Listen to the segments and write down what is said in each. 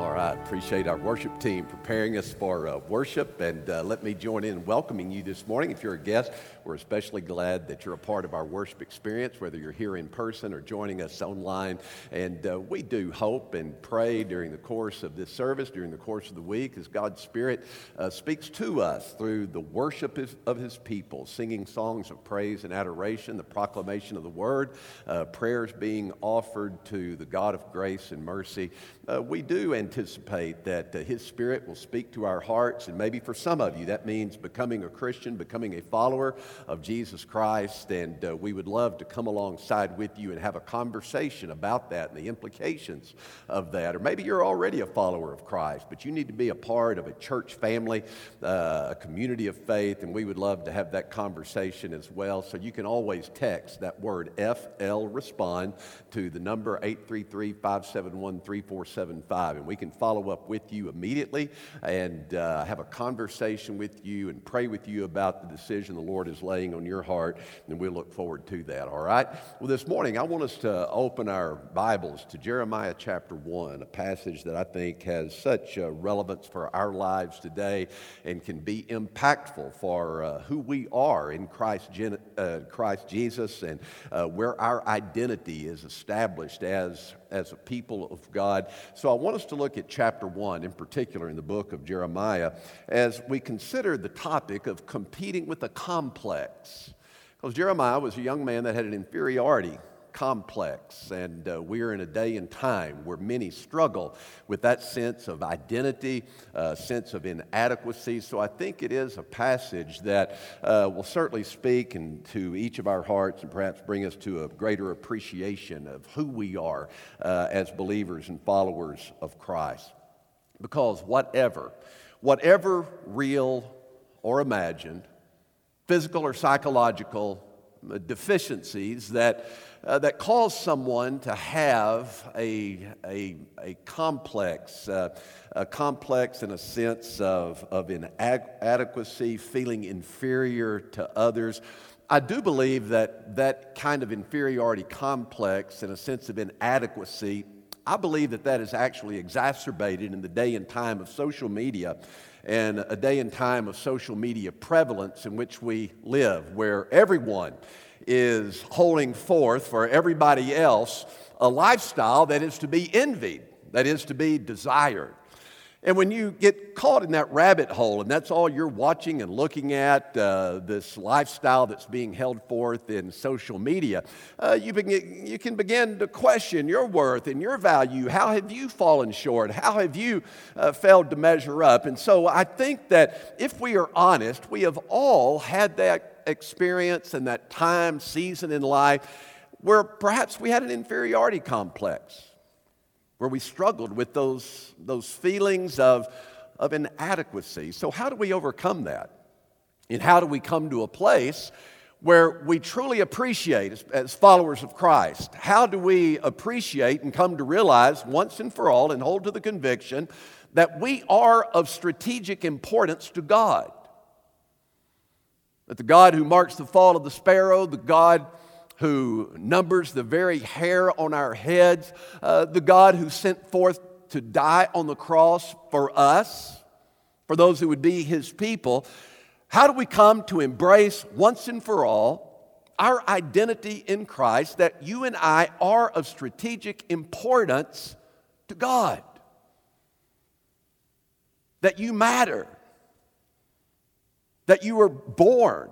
All right, appreciate our worship team preparing us for uh, worship. And uh, let me join in welcoming you this morning. If you're a guest, we're especially glad that you're a part of our worship experience, whether you're here in person or joining us online. And uh, we do hope and pray during the course of this service, during the course of the week, as God's Spirit uh, speaks to us through the worship of His people, singing songs of praise and adoration, the proclamation of the Word, uh, prayers being offered to the God of grace and mercy. Uh, we do anticipate that uh, His Spirit will speak to our hearts, and maybe for some of you, that means becoming a Christian, becoming a follower of Jesus Christ. And uh, we would love to come alongside with you and have a conversation about that and the implications of that. Or maybe you're already a follower of Christ, but you need to be a part of a church family, uh, a community of faith, and we would love to have that conversation as well. So you can always text that word FL respond to the number 833 571 3475, and we can follow up with you immediately and uh, have a conversation with you and pray with you about the decision the Lord is laying on your heart, and we look forward to that, all right? Well, this morning, I want us to open our Bibles to Jeremiah chapter 1, a passage that I think has such uh, relevance for our lives today and can be impactful for uh, who we are in Christ, uh, Christ Jesus and uh, where our identity is established as as a people of God. So I want us to look at chapter 1 in particular in the book of Jeremiah as we consider the topic of competing with a complex. Because Jeremiah was a young man that had an inferiority complex. And uh, we're in a day and time where many struggle with that sense of identity, uh, sense of inadequacy. So I think it is a passage that uh, will certainly speak into each of our hearts and perhaps bring us to a greater appreciation of who we are uh, as believers and followers of Christ. Because whatever, whatever real or imagined, physical or psychological uh, deficiencies that uh, that cause someone to have a, a, a complex, uh, a complex in a sense of, of inadequacy, feeling inferior to others. I do believe that that kind of inferiority complex and a sense of inadequacy, I believe that that is actually exacerbated in the day and time of social media and a day and time of social media prevalence in which we live, where everyone is holding forth for everybody else a lifestyle that is to be envied, that is to be desired. And when you get caught in that rabbit hole, and that's all you're watching and looking at, uh, this lifestyle that's being held forth in social media, uh, you, begin, you can begin to question your worth and your value. How have you fallen short? How have you uh, failed to measure up? And so I think that if we are honest, we have all had that experience and that time, season in life where perhaps we had an inferiority complex where we struggled with those, those feelings of, of inadequacy. So, how do we overcome that? And how do we come to a place where we truly appreciate, as, as, followers of Christ, how do we appreciate and come to realize once and for all and hold to the conviction that we are of strategic importance to God? That the God who marks the fall of the sparrow, the God who numbers the very hair on our heads, uh, the God who sent forth to die on the cross for us, for those who would be his people. How do we come to embrace once and for all our identity in Christ that you and I are of strategic importance to God? That you matter, that you were born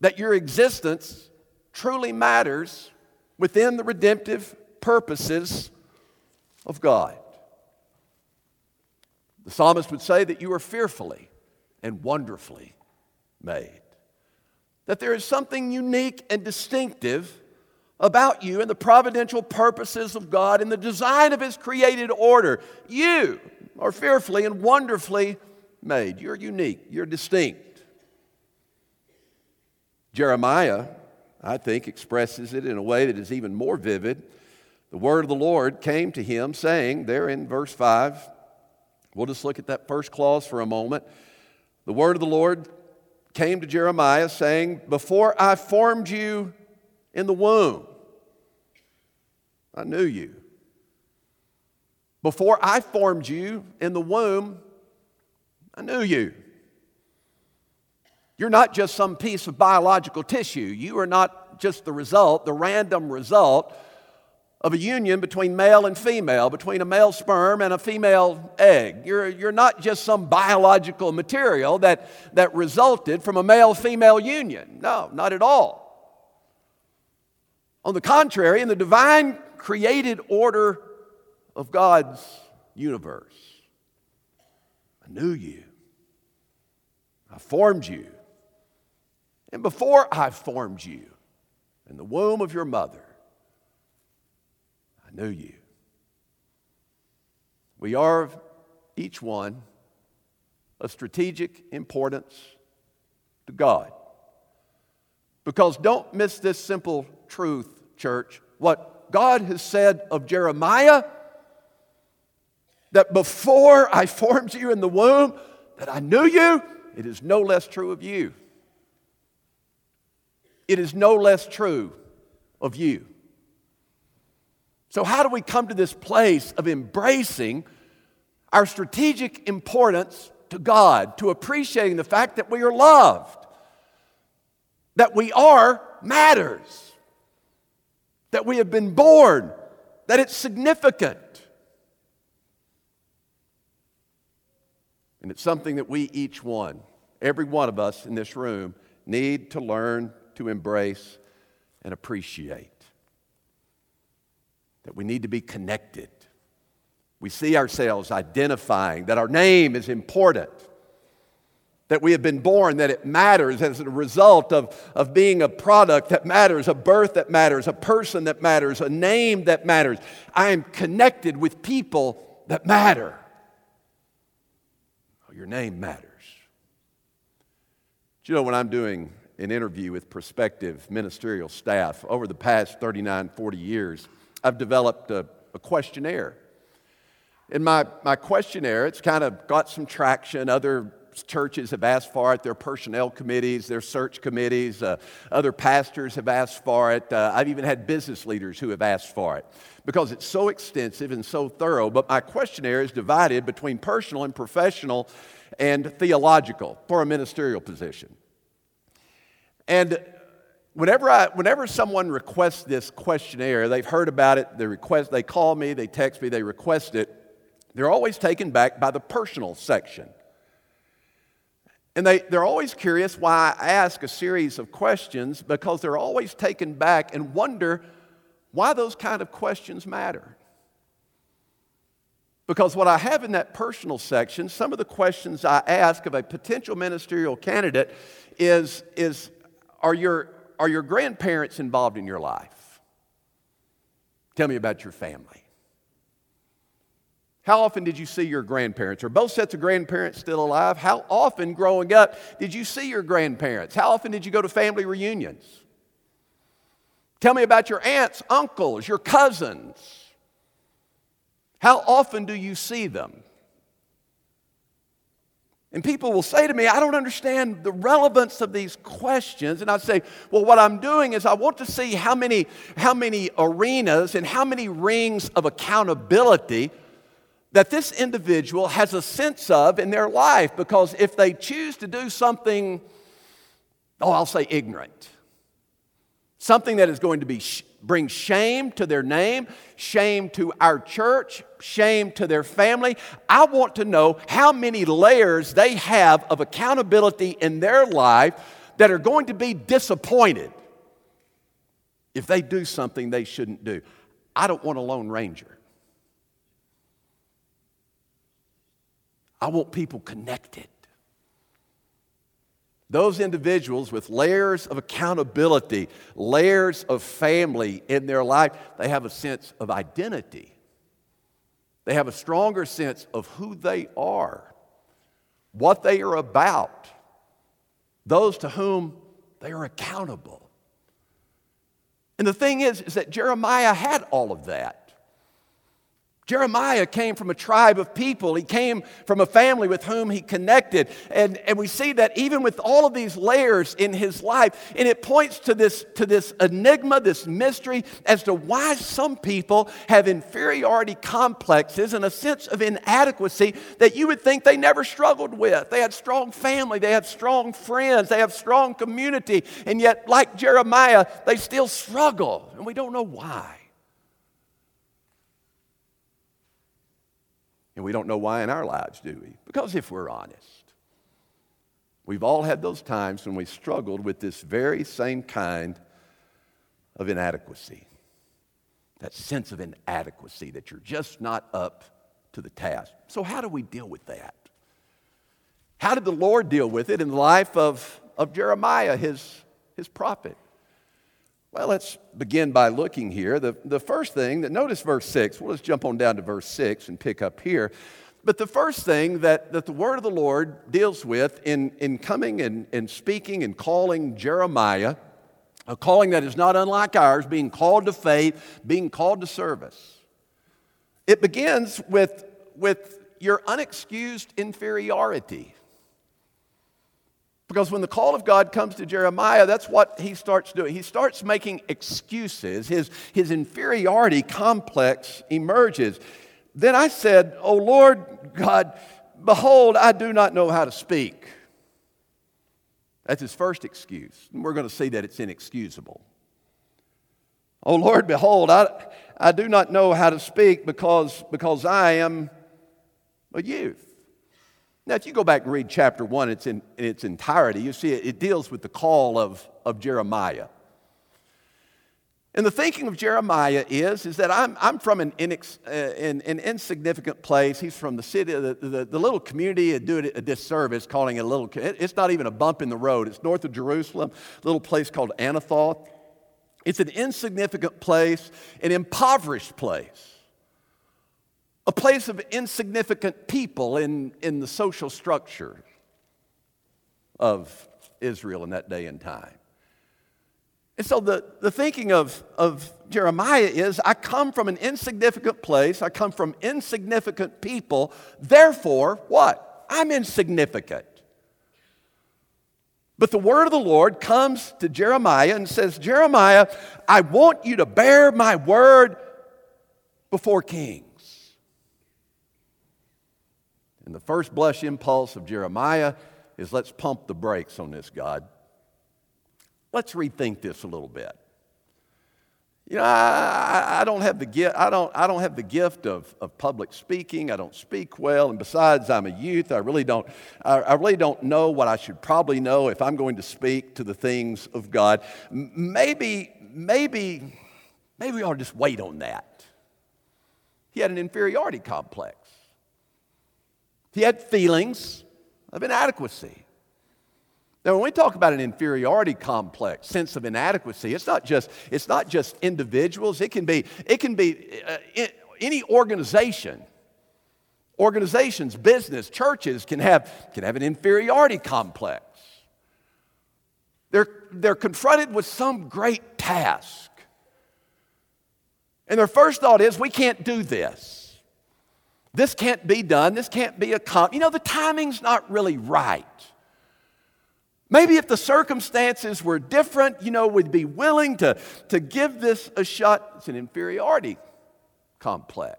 that your existence truly matters within the redemptive purposes of God. The psalmist would say that you are fearfully and wonderfully made. That there is something unique and distinctive about you and the providential purposes of God and the design of His created order. You are fearfully and wonderfully made. You're unique, you're distinct. Jeremiah, I think, expresses it in a way that is even more vivid. The word of the Lord came to him, saying, there in verse 5, we'll just look at that first clause for a moment. The word of the Lord came to Jeremiah, saying, Before I formed you in the womb, I knew you. Before I formed you in the womb, I knew you. You're not just some piece of biological tissue. You are not just the result, the random result of a union between male and female, between a male sperm and a female egg. You're, you're not just some biological material that, that resulted from a male female union. No, not at all. On the contrary, in the divine created order of God's universe, knew you. I formed you. And before I formed you in the womb of your mother, I knew you. We are each one of strategic importance to God. Because don't miss this simple truth, church. What God has said of Jeremiah, that before I formed you in the womb, that I knew you, it is no less true of you. It is no less true of you. So, how do we come to this place of embracing our strategic importance to God, to appreciating the fact that we are loved, that we are matters, that we have been born, that it's significant? And it's something that we each one, every one of us in this room, need to learn to embrace and appreciate that we need to be connected. We see ourselves identifying that our name is important, that we have been born, that it matters as a result of, of being a product that matters, a birth that matters, a person that matters, a name that matters. I am connected with people that matter. Your name matters. Do you know when I'm doing an interview with prospective ministerial staff over the past 39, 40 years? I've developed a, a questionnaire. In my, my questionnaire, it's kind of got some traction. Other churches have asked for it, their personnel committees, their search committees, uh, other pastors have asked for it. Uh, I've even had business leaders who have asked for it because it's so extensive and so thorough. But my questionnaire is divided between personal and professional and theological for a ministerial position. And whenever, I, whenever someone requests this questionnaire, they've heard about it, they, request, they call me, they text me, they request it, they're always taken back by the personal section. And they, they're always curious why I ask a series of questions because they're always taken back and wonder why those kind of questions matter. Because what I have in that personal section, some of the questions I ask of a potential ministerial candidate is, is are your, are your grandparents involved in your life? Tell me about your family. How often did you see your grandparents? Are both sets of grandparents still alive? How often growing up did you see your grandparents? How often did you go to family reunions? Tell me about your aunts, uncles, your cousins. How often do you see them? And people will say to me, I don't understand the relevance of these questions. And I say, well, what I'm doing is I want to see how many, how many arenas and how many rings of accountability that this individual has a sense of in their life. Because if they choose to do something, oh, I'll say ignorant, something that is going to be bring shame to their name, shame to our church, shame to their family. I want to know how many layers they have of accountability in their life that are going to be disappointed if they do something they shouldn't do. I don't want a Lone Ranger. I want people connected. Those individuals with layers of accountability, layers of family in their life, they have a sense of identity. They have a stronger sense of who they are, what they are about, those to whom they are accountable. And the thing is, is that Jeremiah had all of that. Jeremiah came from a tribe of people. He came from a family with whom he connected. And, and we see that even with all of these layers in his life, and it points to this, to this enigma, this mystery as to why some people have inferiority complexes and a sense of inadequacy that you would think they never struggled with. They had strong family, they had strong friends, they have strong community, and yet, like Jeremiah, they still struggle, and we don't know why. And we don't know why in our lives, do we? Because if we're honest, we've all had those times when we struggled with this very same kind of inadequacy. That sense of inadequacy, that you're just not up to the task. So, how do we deal with that? How did the Lord deal with it in the life of, of Jeremiah, his, his prophet? Well, let's begin by looking here. The, the first thing that, notice verse 6. Well, let's jump on down to verse 6 and pick up here. But the first thing that, that the word of the Lord deals with in, in coming and, and speaking and calling Jeremiah, a calling that is not unlike ours, being called to faith, being called to service, it begins with, with your unexcused inferiority. Because when the call of God comes to Jeremiah, that's what he starts doing. He starts making excuses. His, his inferiority complex emerges. Then I said, Oh Lord God, behold, I do not know how to speak. That's his first excuse. And we're going to see that it's inexcusable. Oh Lord, behold, I, I do not know how to speak because, because I am a youth. Now, if you go back and read chapter one it's in, in its entirety, you see it, it deals with the call of, of Jeremiah. And the thinking of Jeremiah is, is that I'm, I'm from an, inex, uh, an, an, insignificant place. He's from the city, the, the, the little community, do it a disservice calling it a little, it's not even a bump in the road. It's north of Jerusalem, a little place called Anathoth. It's an insignificant place, an impoverished place a place of insignificant people in, in the social structure of Israel in that day and time. And so the, the thinking of, of Jeremiah is I come from an insignificant place, I come from insignificant people, therefore, what? I'm insignificant. But the word of the Lord comes to Jeremiah and says, Jeremiah, I want you to bear my word before kings. And the first blush impulse of Jeremiah is let's pump the brakes on this, God. Let's rethink this a little bit. You know, I, I, don't have the gift, I don't, I don't have the gift of, of public speaking. I don't speak well. And besides, I'm a youth. I really, don't, I, I really don't know what I should probably know if I'm going to speak to the things of God. Maybe, maybe, maybe we ought to just wait on that. He had an inferiority complex. He had feelings of inadequacy. Now, when we talk about an inferiority complex, sense of inadequacy, it's not just, it's not just individuals, it can be, it can be uh, any organization. Organizations, business, churches can have, can have an inferiority complex. They're, they're confronted with some great task. And their first thought is, we can't do this. This can't be done. This can't be accomplished. You know, the timing's not really right. Maybe if the circumstances were different, you know, we'd be willing to, to give this a shot. It's an inferiority complex.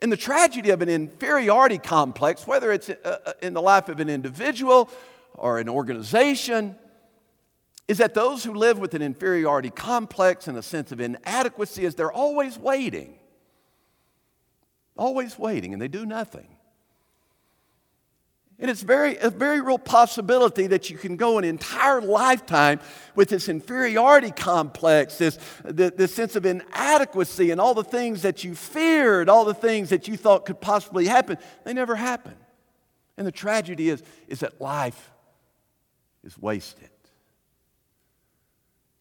And the tragedy of an inferiority complex, whether it's uh, uh, in the life of an individual or an organization, is that those who live with an inferiority complex and a sense of inadequacy is they're always waiting always waiting, and they do nothing. And it's very, a very real possibility that you can go an entire lifetime with this inferiority complex, this, this sense of inadequacy, and all the things that you feared, all the things that you thought could possibly happen. They never happen. And the tragedy is, is that life is wasted.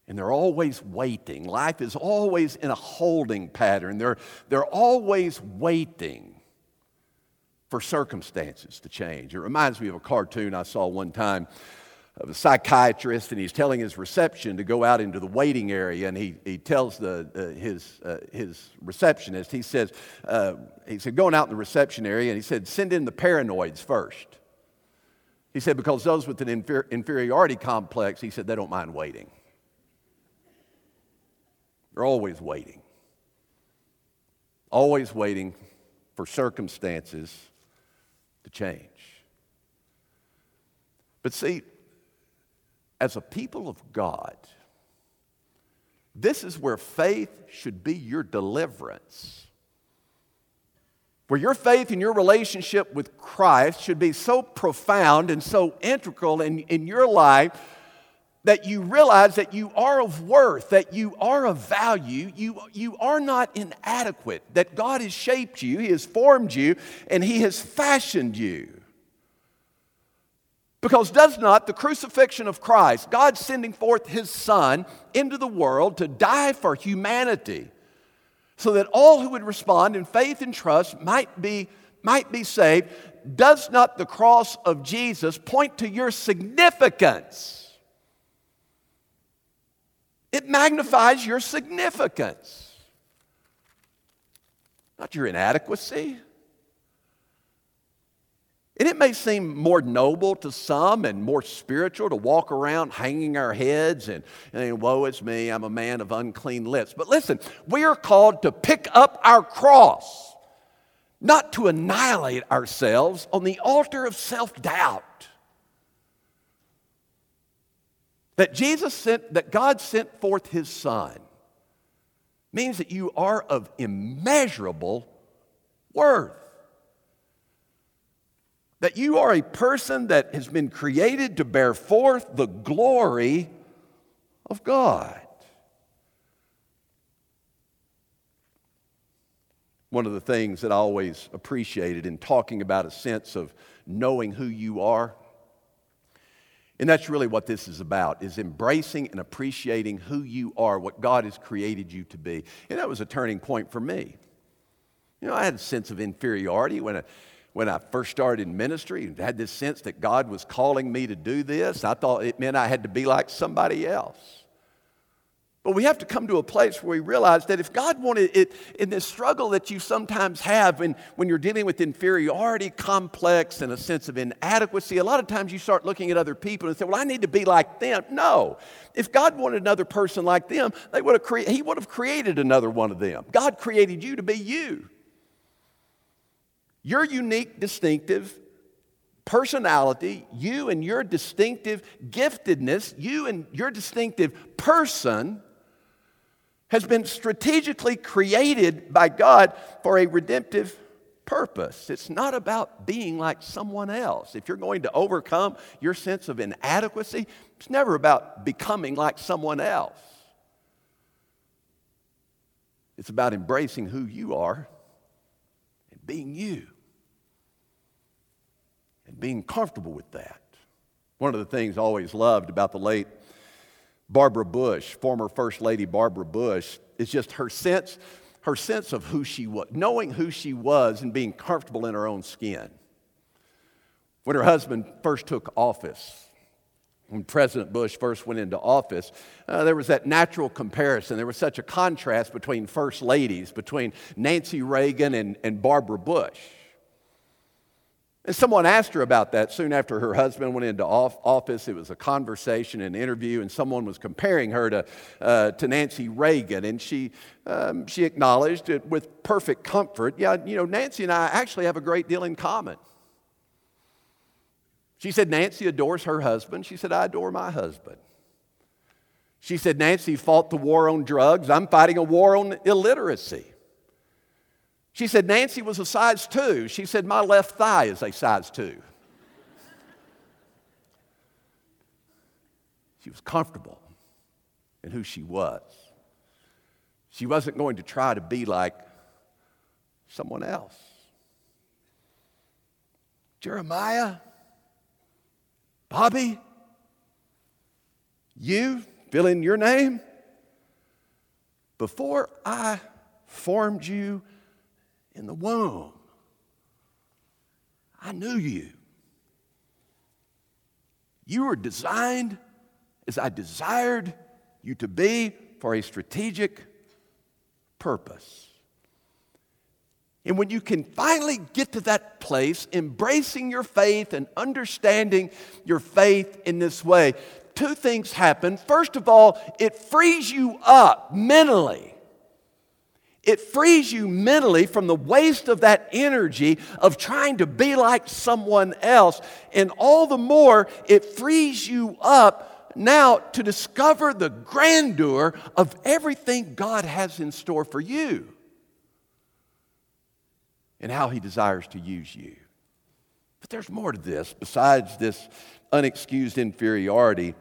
And they're always waiting. Life is always in a holding pattern. They're, they're always waiting for circumstances to change. It reminds me of a cartoon I saw one time of a psychiatrist, and he's telling his reception to go out into the waiting area, and he, he tells the, uh, his, uh, his receptionist, he says, uh, he said, going out in the reception area, and he said, send in the paranoids first. He said, because those with an infer- inferiority complex, he said, they don't mind waiting. They're always waiting. Always waiting for circumstances to change. But see, as a people of God, this is where faith should be your deliverance. Where your faith and your relationship with Christ should be so profound and so integral in, in your life that you realize that you are of worth, that you are of value, you, you are not inadequate, that God has shaped you, He has formed you, and He has fashioned you. Because does not the crucifixion of Christ, God sending forth His Son into the world to die for humanity, so that all who would respond in faith and trust might be, might be saved, does not the cross of Jesus point to your significance? It magnifies your significance, not your inadequacy. And it may seem more noble to some and more spiritual to walk around hanging our heads and, and woe is me, I'm a man of unclean lips. But listen, we are called to pick up our cross, not to annihilate ourselves on the altar of self doubt. That Jesus sent, that God sent forth his son means that you are of immeasurable worth. That you are a person that has been created to bear forth the glory of God. One of the things that I always appreciated in talking about a sense of knowing who you are and that's really what this is about, is embracing and appreciating who you are, what God has created you to be. And that was a turning point for me. You know, I had a sense of inferiority when I, when I first started in ministry. I had this sense that God was calling me to do this. I thought it meant I had to be like somebody else. But we have to come to a place where we realize that if God wanted it in this struggle that you sometimes have when, when you're dealing with inferiority complex and a sense of inadequacy, a lot of times you start looking at other people and say, Well, I need to be like them. No. If God wanted another person like them, they would have cre- He would have created another one of them. God created you to be you. Your unique, distinctive personality, you and your distinctive giftedness, you and your distinctive person has been strategically created by God for a redemptive purpose. It's not about being like someone else. If you're going to overcome your sense of inadequacy, it's never about becoming like someone else. It's about embracing who you are and being you and being comfortable with that. One of the things I always loved about the late Barbara Bush, former First Lady Barbara Bush, is just her sense, her sense of who she was, knowing who she was and being comfortable in her own skin. When her husband first took office, when President Bush first went into office, uh, there was that natural comparison. There was such a contrast between first ladies, between Nancy Reagan and, and Barbara Bush. And someone asked her about that soon after her husband went into office. It was a conversation, an interview, and someone was comparing her to, uh, to Nancy Reagan. And she, um, she acknowledged it with perfect comfort. Yeah, you know, Nancy and I actually have a great deal in common. She said, Nancy adores her husband. She said, I adore my husband. She said, Nancy fought the war on drugs. I'm fighting a war on illiteracy. She said, Nancy was a size two. She said, My left thigh is a size two. She was comfortable in who she was. She wasn't going to try to be like someone else. Jeremiah, Bobby, you, fill in your name. Before I formed you in the womb. I knew you. You were designed as I desired you to be for a strategic purpose. And when you can finally get to that place, embracing your faith and understanding your faith in this way, two things happen. First of all, it frees you up mentally. It frees you mentally from the waste of that energy of trying to be like someone else. And all the more, it frees you up now to discover the grandeur of everything God has in store for you and how He desires to use you. But there's more to this besides this unexcused inferiority.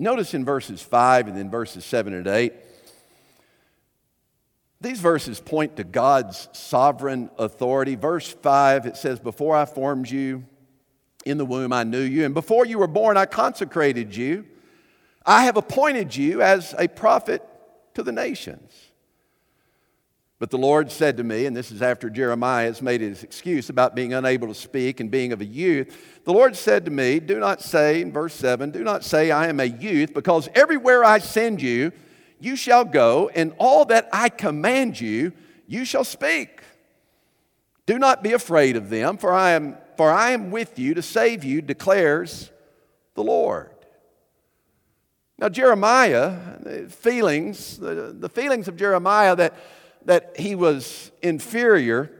Notice in verses 5 and then verses 7 and 8, these verses point to God's sovereign authority. Verse 5, it says, Before I formed you in the womb, I knew you, and before you were born, I consecrated you. I have appointed you as a prophet to the nations. But the Lord said to me, and this is after Jeremiah has made his excuse about being unable to speak and being of a youth. The Lord said to me, Do not say, in verse 7, do not say, I am a youth, because everywhere I send you, you shall go, and all that I command you, you shall speak. Do not be afraid of them, for I am, for I am with you to save you, declares the Lord. Now, Jeremiah, the feelings, the, the feelings of Jeremiah that that he was inferior,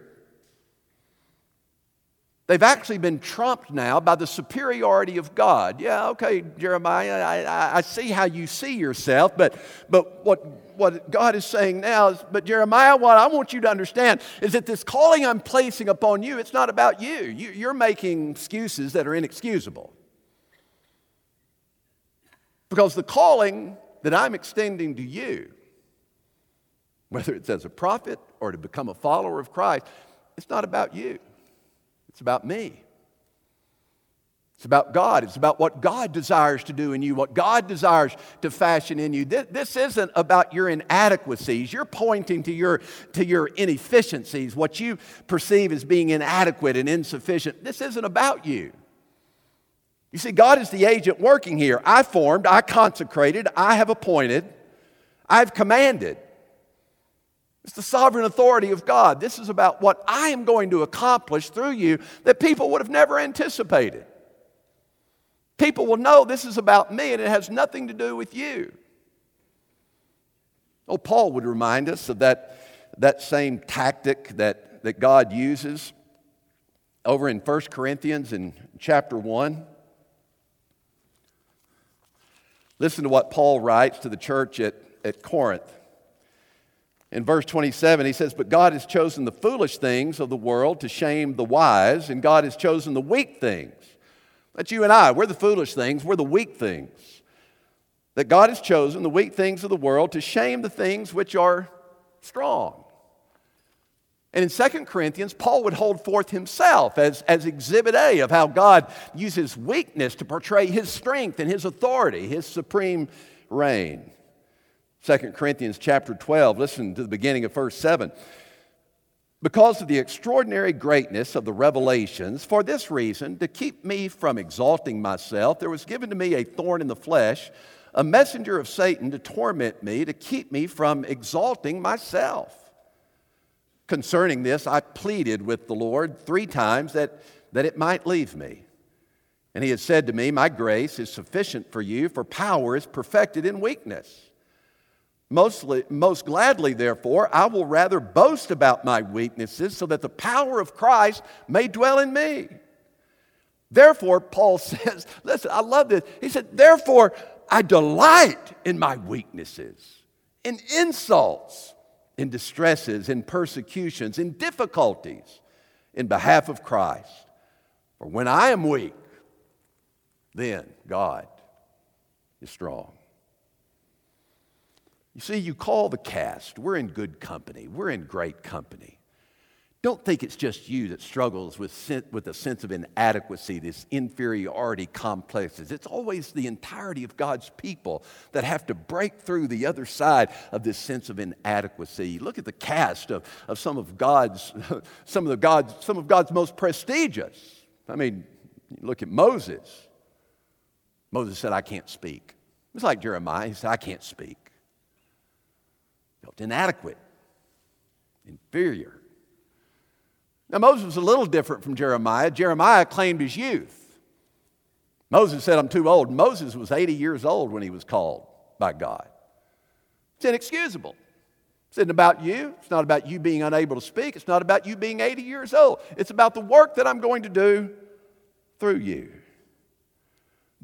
they've actually been trumped now by the superiority of God. Yeah, okay, Jeremiah, I, I, see how you see yourself, but, but what, what God is saying now is, but Jeremiah, what I want you to understand is that this calling I'm placing upon you, it's not about you. you you're making excuses that are inexcusable. Because the calling that I'm extending to you whether it's as a prophet or to become a follower of Christ, it's not about you. It's about me. It's about God. It's about what God desires to do in you, what God desires to fashion in you. This, this, isn't about your inadequacies. You're pointing to your, to your inefficiencies, what you perceive as being inadequate and insufficient. This isn't about you. You see, God is the agent working here. I formed, I consecrated, I have appointed, I've commanded. It's the sovereign authority of God. This is about what I am going to accomplish through you that people would have never anticipated. People will know this is about me and it has nothing to do with you. Oh, Paul would remind us of that, that same tactic that, that God uses over in 1 Corinthians in chapter 1. Listen to what Paul writes to the church at, at Corinth. In verse 27, he says, But God has chosen the foolish things of the world to shame the wise, and God has chosen the weak things. That's you and I. We're the foolish things, we're the weak things. That God has chosen the weak things of the world to shame the things which are strong. And in 2 Corinthians, Paul would hold forth himself as, as exhibit A of how God uses weakness to portray his strength and his authority, his supreme reign. 2 Corinthians chapter 12, listen to the beginning of verse 7. Because of the extraordinary greatness of the revelations, for this reason, to keep me from exalting myself, there was given to me a thorn in the flesh, a messenger of Satan to torment me, to keep me from exalting myself. Concerning this, I pleaded with the Lord three times that, that it might leave me. And he had said to me, My grace is sufficient for you, for power is perfected in weakness. Mostly, most gladly, therefore, I will rather boast about my weaknesses so that the power of Christ may dwell in me. Therefore, Paul says, listen, I love this. He said, Therefore, I delight in my weaknesses, in insults, in distresses, in persecutions, in difficulties, in behalf of Christ. For when I am weak, then God is strong. You see, you call the cast. We're in good company. We're in great company. Don't think it's just you that struggles with, with a sense of inadequacy, this inferiority complexes. It's always the entirety of God's people that have to break through the other side of this sense of inadequacy. Look at the cast of, of some of God's some of the God's some of God's most prestigious. I mean, look at Moses. Moses said, I can't speak. It's like Jeremiah. He said, I can't speak. Felt inadequate, inferior. Now, Moses was a little different from Jeremiah. Jeremiah claimed his youth. Moses said, I'm too old. Moses was 80 years old when he was called by God. It's inexcusable. It's not about you. It's not about you being unable to speak. It's not about you being 80 years old. It's about the work that I'm going to do through you.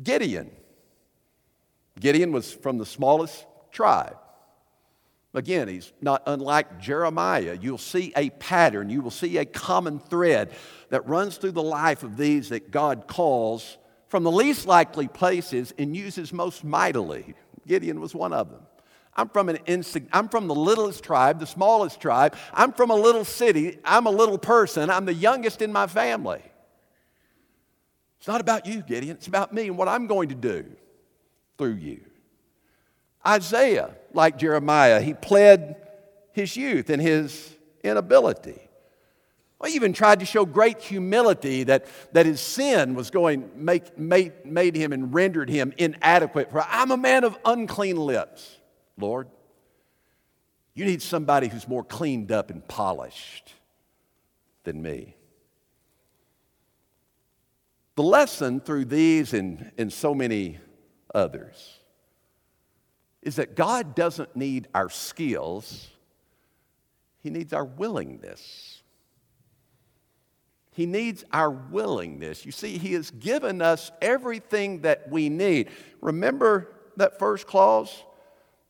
Gideon. Gideon was from the smallest tribe. Again, he's not unlike Jeremiah. You'll see a pattern, you will see a common thread that runs through the life of these that God calls from the least likely places and uses most mightily. Gideon was one of them. I'm from an insig- I'm from the littlest tribe, the smallest tribe. I'm from a little city. I'm a little person. I'm the youngest in my family. It's not about you, Gideon. It's about me and what I'm going to do through you. Isaiah, like Jeremiah, he pled his youth and his inability. He even tried to show great humility that, that his sin was going, make, made, made him and rendered him inadequate. For I'm a man of unclean lips, Lord. You need somebody who's more cleaned up and polished than me. The lesson through these and, and so many others is that God doesn't need our skills, He needs our willingness. He needs our willingness. You see, He has given us everything that we need. Remember that first clause?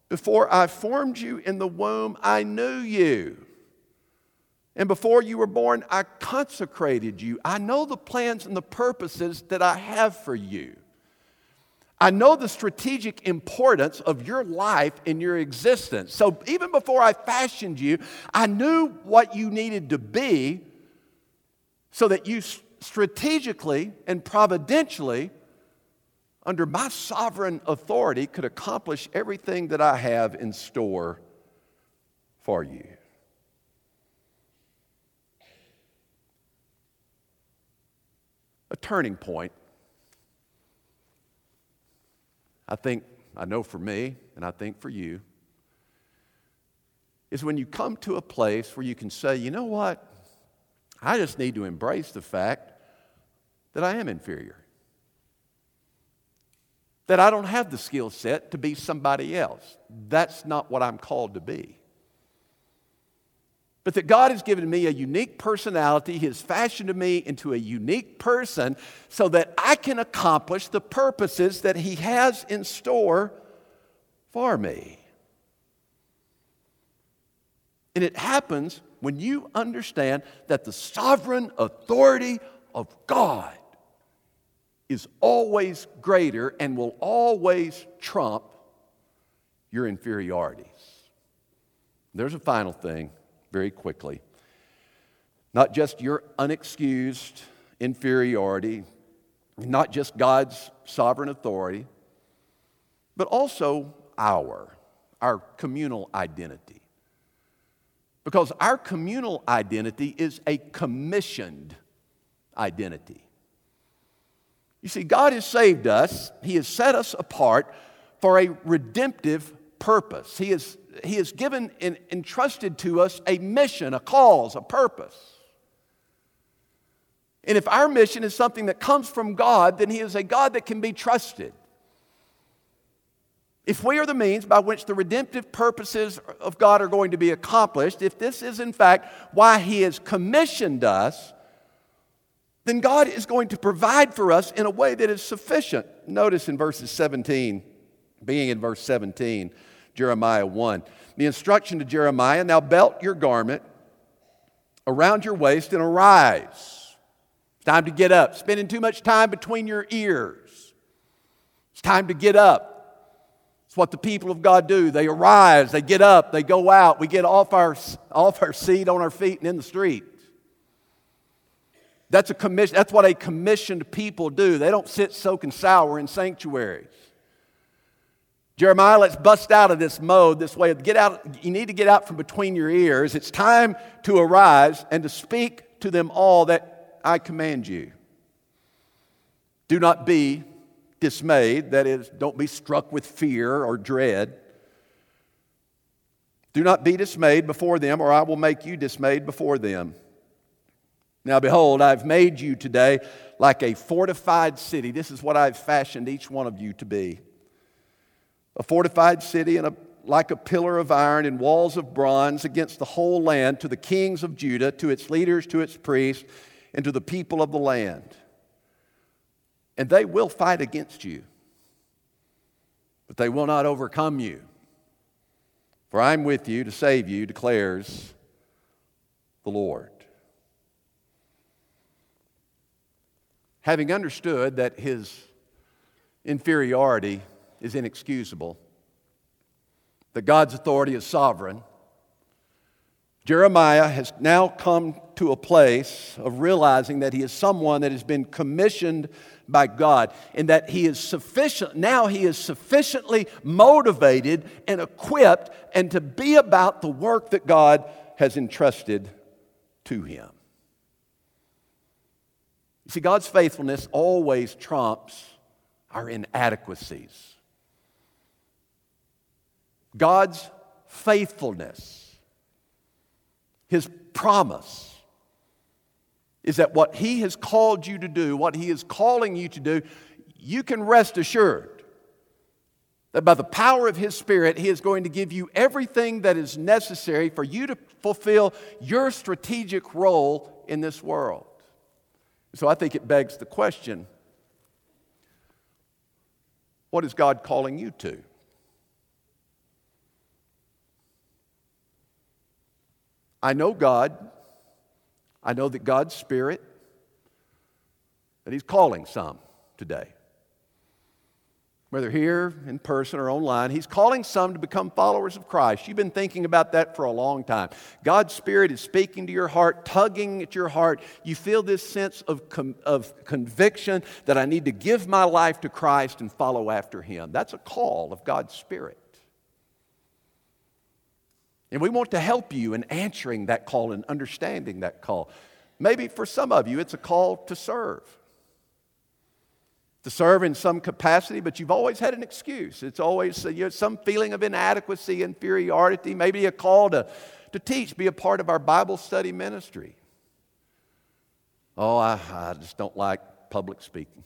Before I formed you in the womb, I knew you. And before you were born, I consecrated you. I know the plans and the purposes that I have for you. I know the strategic importance of your life and your existence. So even before I fashioned you, I knew what you needed to be so that you strategically and providentially, under my sovereign authority, could accomplish everything that I have in store for you. A turning point I think, I know for me, and I think for you, is when you come to a place where you can say, you know what? I just need to embrace the fact that I am inferior. That I don't have the skill set to be somebody else. That's not what I'm called to be but that God has given me a unique personality. He has fashioned me into a unique person so that I can accomplish the purposes that He has in store for me. And it happens when you understand that the sovereign authority of God is always greater and will always trump your inferiorities. There's a final thing very quickly. Not just your unexcused inferiority, not just God's sovereign authority, but also our, our communal identity. Because our communal identity is a commissioned identity. You see, God has saved us, He has set us apart for a redemptive purpose. He has he has given and entrusted to us a mission, a cause, a purpose. And if our mission is something that comes from God, then He is a God that can be trusted. If we are the means by which the redemptive purposes of God are going to be accomplished, if this is in fact why He has commissioned us, then God is going to provide for us in a way that is sufficient. Notice in verses 17, being in verse 17, Jeremiah 1. The instruction to Jeremiah now belt your garment around your waist and arise. It's time to get up. Spending too much time between your ears. It's time to get up. It's what the people of God do. They arise, they get up, they go out. We get off our, off our seat, on our feet, and in the street. That's, a commission, that's what a commissioned people do. They don't sit soaking sour in sanctuaries. Jeremiah, let's bust out of this mode, this way. Get out, you need to get out from between your ears. It's time to arise and to speak to them all that I command you. Do not be dismayed, that is, don't be struck with fear or dread. Do not be dismayed before them, or I will make you dismayed before them. Now, behold, I've made you today like a fortified city. This is what I've fashioned each one of you to be a fortified city and a, like a pillar of iron and walls of bronze against the whole land, to the kings of Judah, to its leaders, to its priests, and to the people of the land. And they will fight against you, but they will not overcome you. For I'm with you to save you, declares the Lord. Having understood that his inferiority is inexcusable, that God's authority is sovereign, Jeremiah has now come to a place of realizing that he is someone that has been commissioned by God and that he is sufficient now he is sufficiently motivated and equipped and to be about the work that God has entrusted to him. You see God's faithfulness always trumps our inadequacies. God's faithfulness, His promise, is that what He has called you to do, what He is calling you to do, you can rest assured that by the power of His Spirit, He is going to give you everything that is necessary for you to fulfill your strategic role in this world. So I think it begs the question what is God calling you to? I know God. I know that God's Spirit, that He's calling some today. Whether here in person or online, He's calling some to become followers of Christ. You've been thinking about that for a long time. God's Spirit is speaking to your heart, tugging at your heart. You feel this sense of, com- of conviction that I need to give my life to Christ and follow after Him. That's a call of God's Spirit. And we want to help you in answering that call and understanding that call. Maybe for some of you, it's a call to serve. To serve in some capacity, but you've always had an excuse. It's always uh, you some feeling of inadequacy, inferiority, maybe a call to, to teach, be a part of our Bible study ministry. Oh, I, I just don't like public speaking.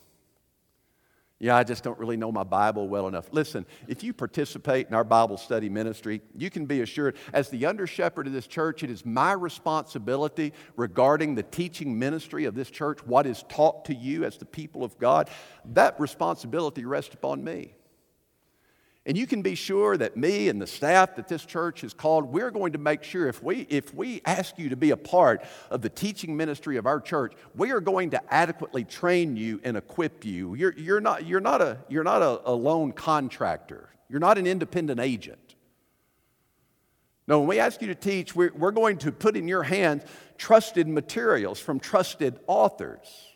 Yeah, I just don't really know my Bible well enough. Listen, if you participate in our Bible study ministry, you can be assured, as the under shepherd of this church, it is my responsibility regarding the teaching ministry of this church, what is taught to you as the people of God. That responsibility rests upon me. And you can be sure that me and the staff that this church has called, we're going to make sure if we, if we ask you to be a part of the teaching ministry of our church, we are going to adequately train you and equip you. You're, you're not, you're not, a, you're not a, a lone contractor, you're not an independent agent. No, when we ask you to teach, we're, we're going to put in your hands trusted materials from trusted authors.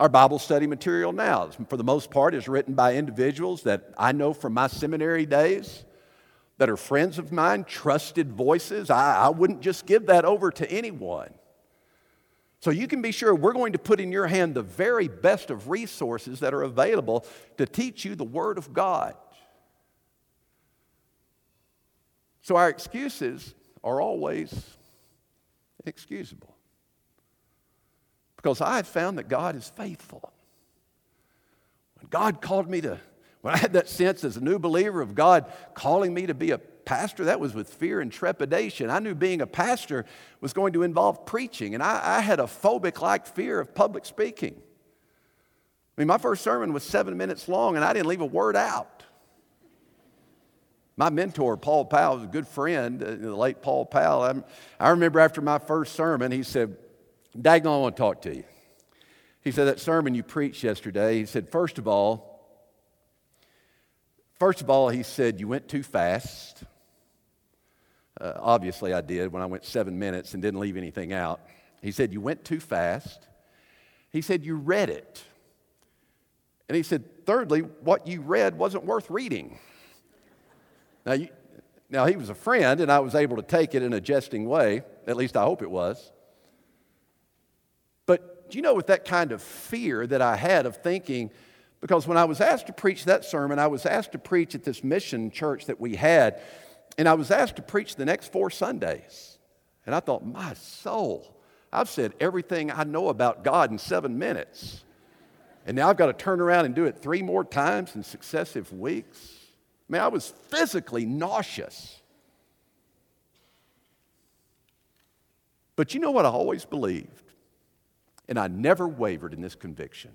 Our Bible study material now, for the most part, is written by individuals that I know from my seminary days that are friends of mine, trusted voices. I, I wouldn't just give that over to anyone. So you can be sure we're going to put in your hand the very best of resources that are available to teach you the Word of God. So our excuses are always inexcusable. Because I found that God is faithful. When God called me to, when I had that sense as a new believer of God calling me to be a pastor, that was with fear and trepidation. I knew being a pastor was going to involve preaching, and I, I had a phobic like fear of public speaking. I mean, my first sermon was seven minutes long, and I didn't leave a word out. My mentor, Paul Powell, was a good friend, uh, the late Paul Powell. I remember after my first sermon, he said, Dagon, I want to talk to you. He said, That sermon you preached yesterday, he said, First of all, first of all, he said, You went too fast. Uh, obviously, I did when I went seven minutes and didn't leave anything out. He said, You went too fast. He said, You read it. And he said, Thirdly, what you read wasn't worth reading. Now, you, now, he was a friend, and I was able to take it in a jesting way. At least I hope it was. Do you know, with that kind of fear that I had of thinking Because when I was asked to preach that sermon, I was asked to preach at this mission church that we had, and I was asked to preach the next four Sundays. And I thought, my soul, I've said everything I know about God in seven minutes. And now I've got to turn around and do it three more times in successive weeks. I mean, I was physically nauseous. But you know what I always believed? And I never wavered in this conviction.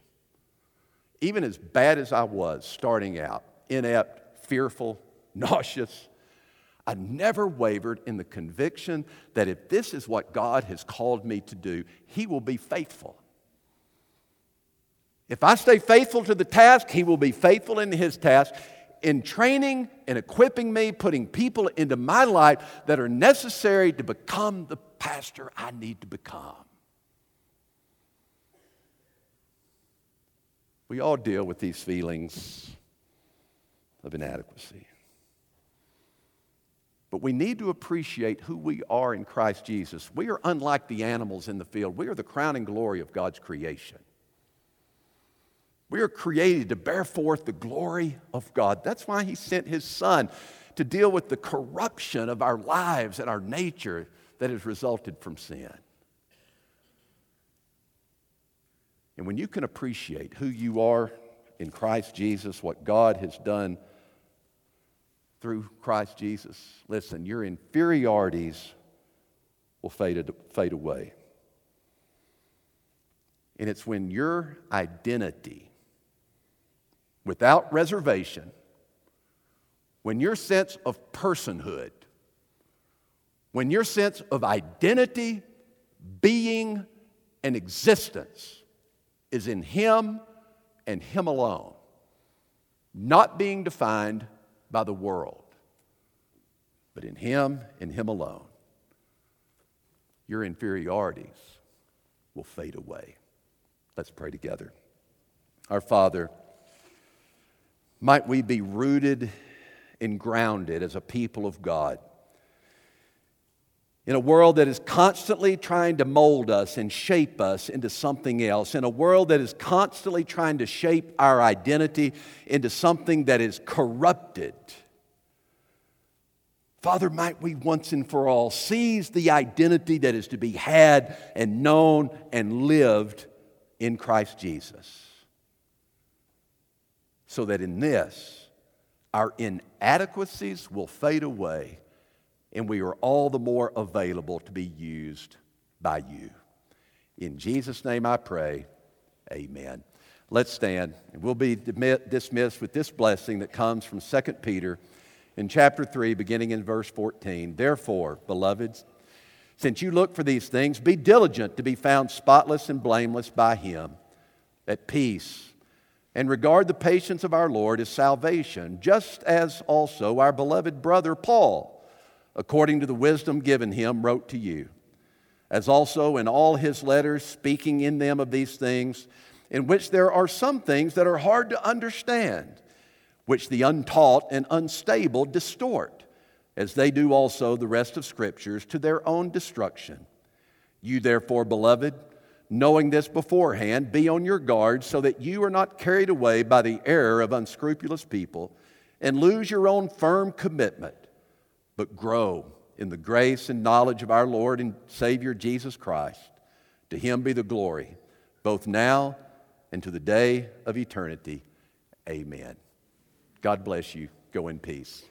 Even as bad as I was starting out, inept, fearful, nauseous, I never wavered in the conviction that if this is what God has called me to do, He will be faithful. If I stay faithful to the task, He will be faithful in His task in training and equipping me, putting people into my life that are necessary to become the pastor I need to become. We all deal with these feelings of inadequacy. But we need to appreciate who we are in Christ Jesus. We are unlike the animals in the field, we are the crowning glory of God's creation. We are created to bear forth the glory of God. That's why He sent His Son to deal with the corruption of our lives and our nature that has resulted from sin. And when you can appreciate who you are in Christ Jesus, what God has done through Christ Jesus, listen, your inferiorities will fade, fade away. And it's when your identity, without reservation, when your sense of personhood, when your sense of identity, being, and existence is in Him and Him alone, not being defined by the world, but in Him and Him alone, your inferiorities will fade away. Let's pray together. Our Father, might we be rooted and grounded as a people of God in a world that is constantly trying to mold us and shape us into something else, in a world that is constantly trying to shape our identity into something that is corrupted. Father, might we once and for all seize the identity that is to be had and known and lived in Christ Jesus. So that in this, our inadequacies will fade away and we are all the more available to be used by you. In Jesus' name I pray, amen. Let's stand, and we'll be dismissed with this blessing that comes from 2 Peter in chapter 3, beginning in verse 14. Therefore, beloveds, since you look for these things, be diligent to be found spotless and blameless by Him, at peace, and regard the patience of our Lord as salvation, just as also our beloved brother Paul according to the wisdom given him, wrote to you, as also in all his letters, speaking in them of these things, in which there are some things that are hard to understand, which the untaught and unstable distort, as they do also the rest of Scriptures, to their own destruction. You, therefore, beloved, knowing this beforehand, be on your guard so that you are not carried away by the error of unscrupulous people and lose your own firm commitment but grow in the grace and knowledge of our Lord and Savior Jesus Christ. To him be the glory, both now and to the day of eternity. Amen. God bless you. Go in peace.